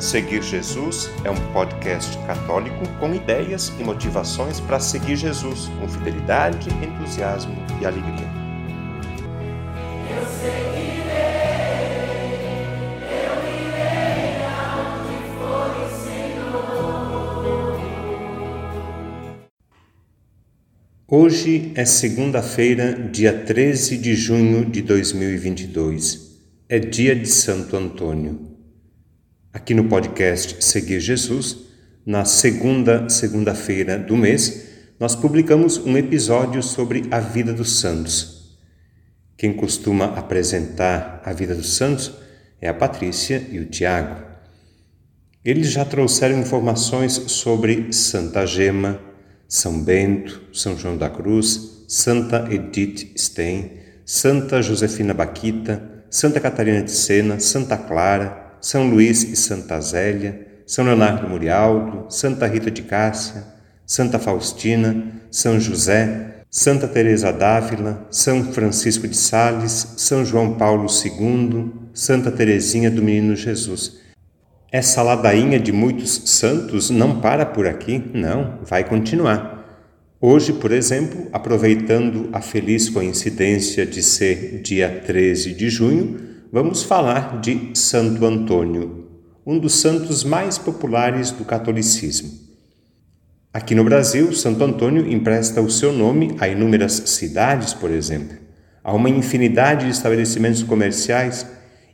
Seguir Jesus é um podcast católico com ideias e motivações para seguir Jesus com fidelidade, entusiasmo e alegria. Eu seguirei, eu irei for o Senhor. Hoje é segunda-feira, dia 13 de junho de 2022. É dia de Santo Antônio. Aqui no podcast Seguir Jesus, na segunda segunda-feira do mês, nós publicamos um episódio sobre a vida dos santos. Quem costuma apresentar a vida dos santos é a Patrícia e o Tiago. Eles já trouxeram informações sobre Santa Gema, São Bento, São João da Cruz, Santa Edith Stein, Santa Josefina Baquita, Santa Catarina de Sena, Santa Clara, são Luís e Santa Zélia, São Leonardo Murialdo, Santa Rita de Cássia, Santa Faustina, São José, Santa Teresa d'Ávila, São Francisco de Sales, São João Paulo II, Santa Teresinha do Menino Jesus. Essa ladainha de muitos santos não para por aqui, não, vai continuar. Hoje, por exemplo, aproveitando a feliz coincidência de ser dia 13 de junho, vamos falar de Santo Antônio, um dos santos mais populares do catolicismo. Aqui no Brasil, Santo Antônio empresta o seu nome a inúmeras cidades, por exemplo, a uma infinidade de estabelecimentos comerciais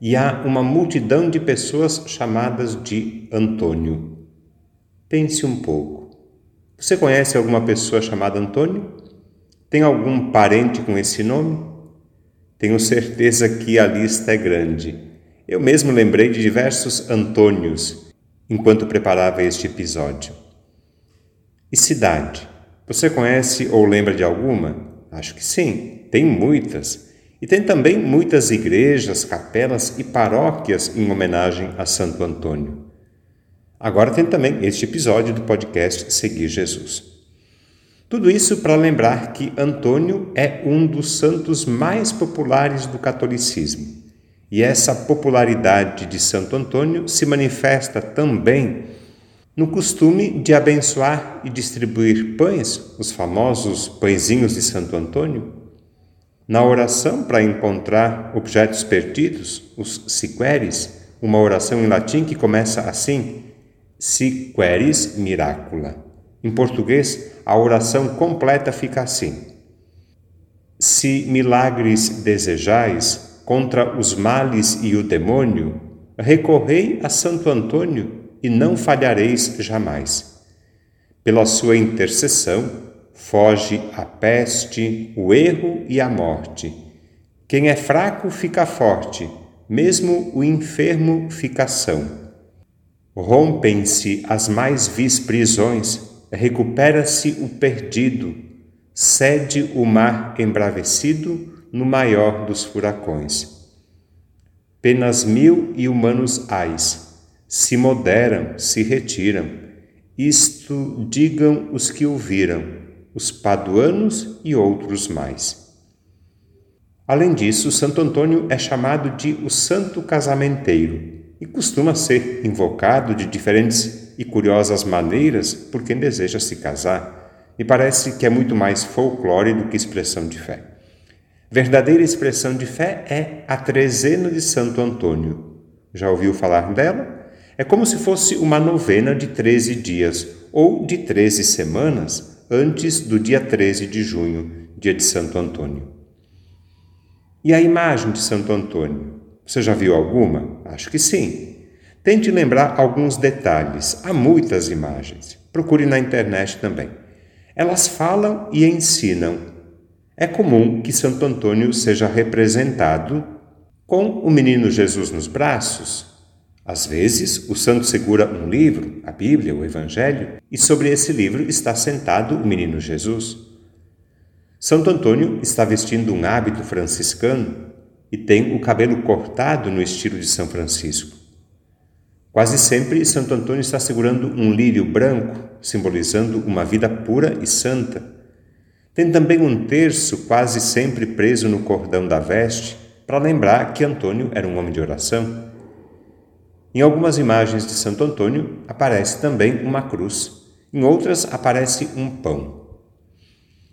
e a uma multidão de pessoas chamadas de Antônio. Pense um pouco. Você conhece alguma pessoa chamada Antônio? Tem algum parente com esse nome? Tenho certeza que a lista é grande. Eu mesmo lembrei de diversos Antônios enquanto preparava este episódio. E cidade? Você conhece ou lembra de alguma? Acho que sim, tem muitas. E tem também muitas igrejas, capelas e paróquias em homenagem a Santo Antônio. Agora tem também este episódio do podcast Seguir Jesus. Tudo isso para lembrar que Antônio é um dos santos mais populares do catolicismo. E essa popularidade de Santo Antônio se manifesta também no costume de abençoar e distribuir pães, os famosos pãezinhos de Santo Antônio, na oração para encontrar objetos perdidos, os siqueres, uma oração em latim que começa assim: Siqueris miracula. Em português, a oração completa fica assim: Se milagres desejais contra os males e o demônio, recorrei a Santo Antônio e não falhareis jamais. Pela sua intercessão, foge a peste, o erro e a morte. Quem é fraco fica forte, mesmo o enfermo fica são. Rompem-se as mais vis prisões recupera-se o perdido, cede o mar embravecido no maior dos furacões. Penas mil e humanos ais, se moderam, se retiram, isto digam os que ouviram, os paduanos e outros mais. Além disso, Santo Antônio é chamado de o Santo Casamenteiro e costuma ser invocado de diferentes e curiosas maneiras por quem deseja se casar, e parece que é muito mais folclore do que expressão de fé. Verdadeira expressão de fé é a trezena de Santo Antônio. Já ouviu falar dela? É como se fosse uma novena de 13 dias ou de 13 semanas antes do dia 13 de junho, dia de Santo Antônio. E a imagem de Santo Antônio? Você já viu alguma? Acho que sim. Tente lembrar alguns detalhes. Há muitas imagens. Procure na internet também. Elas falam e ensinam. É comum que Santo Antônio seja representado com o menino Jesus nos braços. Às vezes, o santo segura um livro, a Bíblia, o Evangelho, e sobre esse livro está sentado o menino Jesus. Santo Antônio está vestindo um hábito franciscano e tem o cabelo cortado no estilo de São Francisco. Quase sempre, Santo Antônio está segurando um lírio branco, simbolizando uma vida pura e santa. Tem também um terço quase sempre preso no cordão da veste, para lembrar que Antônio era um homem de oração. Em algumas imagens de Santo Antônio aparece também uma cruz, em outras aparece um pão.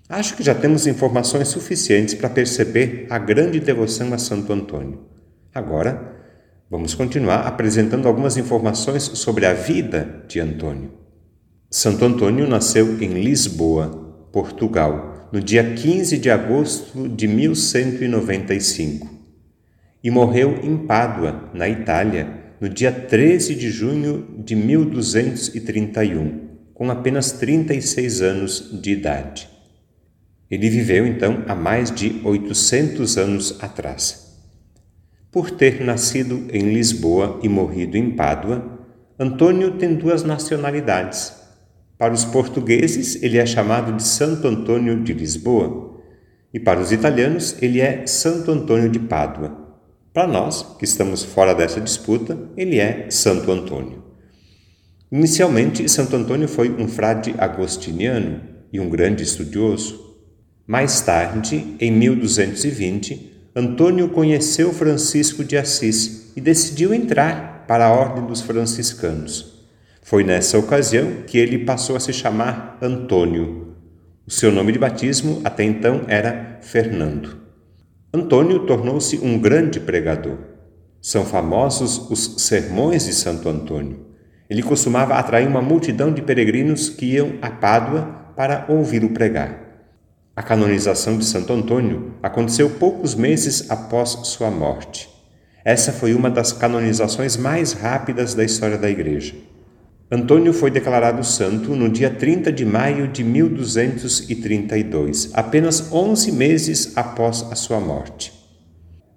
Acho que já temos informações suficientes para perceber a grande devoção a Santo Antônio. Agora, vamos continuar apresentando algumas informações sobre a vida de Antônio. Santo Antônio nasceu em Lisboa, Portugal, no dia 15 de agosto de 1195 e morreu em Pádua, na Itália, no dia 13 de junho de 1231, com apenas 36 anos de idade. Ele viveu então há mais de 800 anos atrás. Por ter nascido em Lisboa e morrido em Pádua, Antônio tem duas nacionalidades. Para os portugueses, ele é chamado de Santo Antônio de Lisboa, e para os italianos, ele é Santo Antônio de Pádua. Para nós, que estamos fora dessa disputa, ele é Santo Antônio. Inicialmente, Santo Antônio foi um frade agostiniano e um grande estudioso. Mais tarde, em 1220, Antônio conheceu Francisco de Assis e decidiu entrar para a Ordem dos Franciscanos. Foi nessa ocasião que ele passou a se chamar Antônio. O seu nome de batismo até então era Fernando. Antônio tornou-se um grande pregador. São famosos os sermões de Santo Antônio. Ele costumava atrair uma multidão de peregrinos que iam a Pádua para ouvi-lo pregar. A canonização de Santo Antônio aconteceu poucos meses após sua morte. Essa foi uma das canonizações mais rápidas da história da Igreja. Antônio foi declarado santo no dia 30 de maio de 1232, apenas 11 meses após a sua morte.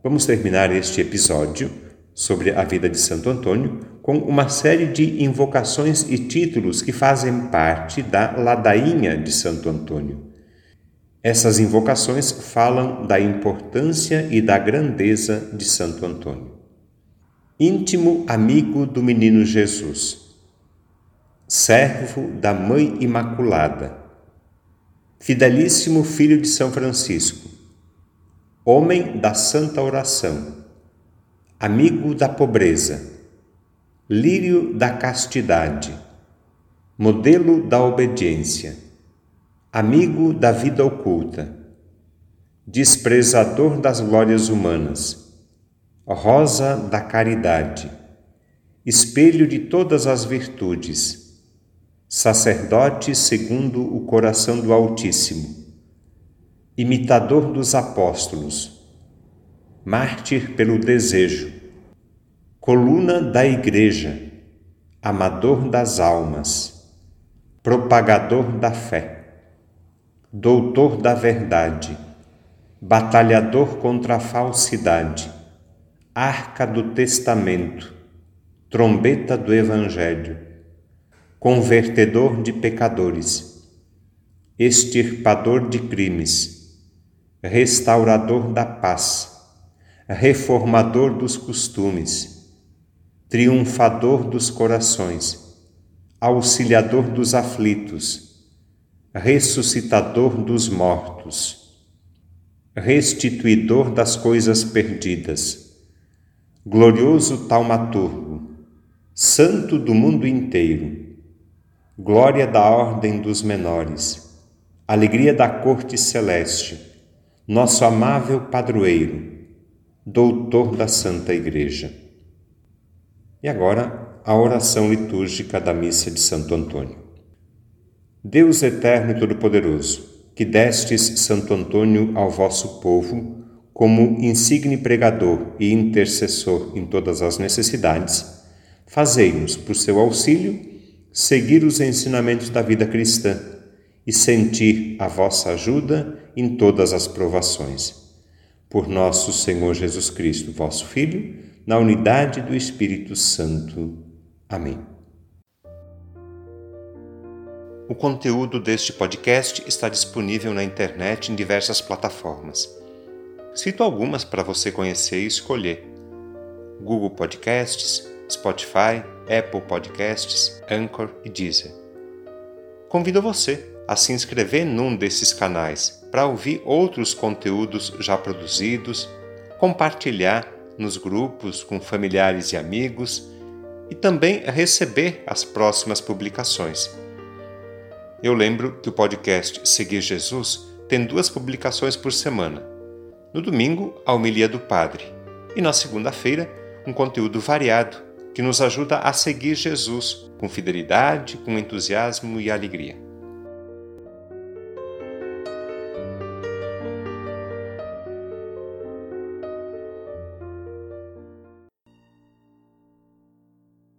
Vamos terminar este episódio sobre a vida de Santo Antônio com uma série de invocações e títulos que fazem parte da ladainha de Santo Antônio. Essas invocações falam da importância e da grandeza de Santo Antônio. Íntimo amigo do menino Jesus, servo da Mãe Imaculada, fidelíssimo filho de São Francisco, homem da santa oração, amigo da pobreza, lírio da castidade, modelo da obediência amigo da vida oculta, desprezador das glórias humanas, rosa da caridade, espelho de todas as virtudes, sacerdote segundo o coração do Altíssimo, imitador dos apóstolos, mártir pelo desejo, coluna da Igreja, amador das almas, propagador da fé doutor da verdade, batalhador contra a falsidade, arca do testamento, trombeta do evangelho, convertedor de pecadores, extirpador de crimes, restaurador da paz, reformador dos costumes, triunfador dos corações, auxiliador dos aflitos, ressuscitador dos mortos, restituidor das coisas perdidas, glorioso taumaturgo, santo do mundo inteiro, glória da ordem dos menores, alegria da corte celeste, nosso amável padroeiro, doutor da Santa Igreja. E agora, a oração litúrgica da missa de Santo Antônio. Deus eterno e todo-poderoso, que destes Santo Antônio ao vosso povo como insigne pregador e intercessor em todas as necessidades, fazei-nos, por seu auxílio, seguir os ensinamentos da vida cristã e sentir a vossa ajuda em todas as provações. Por nosso Senhor Jesus Cristo, vosso Filho, na unidade do Espírito Santo. Amém. O conteúdo deste podcast está disponível na internet em diversas plataformas. Cito algumas para você conhecer e escolher: Google Podcasts, Spotify, Apple Podcasts, Anchor e Deezer. Convido você a se inscrever num desses canais para ouvir outros conteúdos já produzidos, compartilhar nos grupos com familiares e amigos e também receber as próximas publicações. Eu lembro que o podcast Seguir Jesus tem duas publicações por semana. No domingo, a homilia do Padre, e na segunda-feira, um conteúdo variado que nos ajuda a seguir Jesus com fidelidade, com entusiasmo e alegria.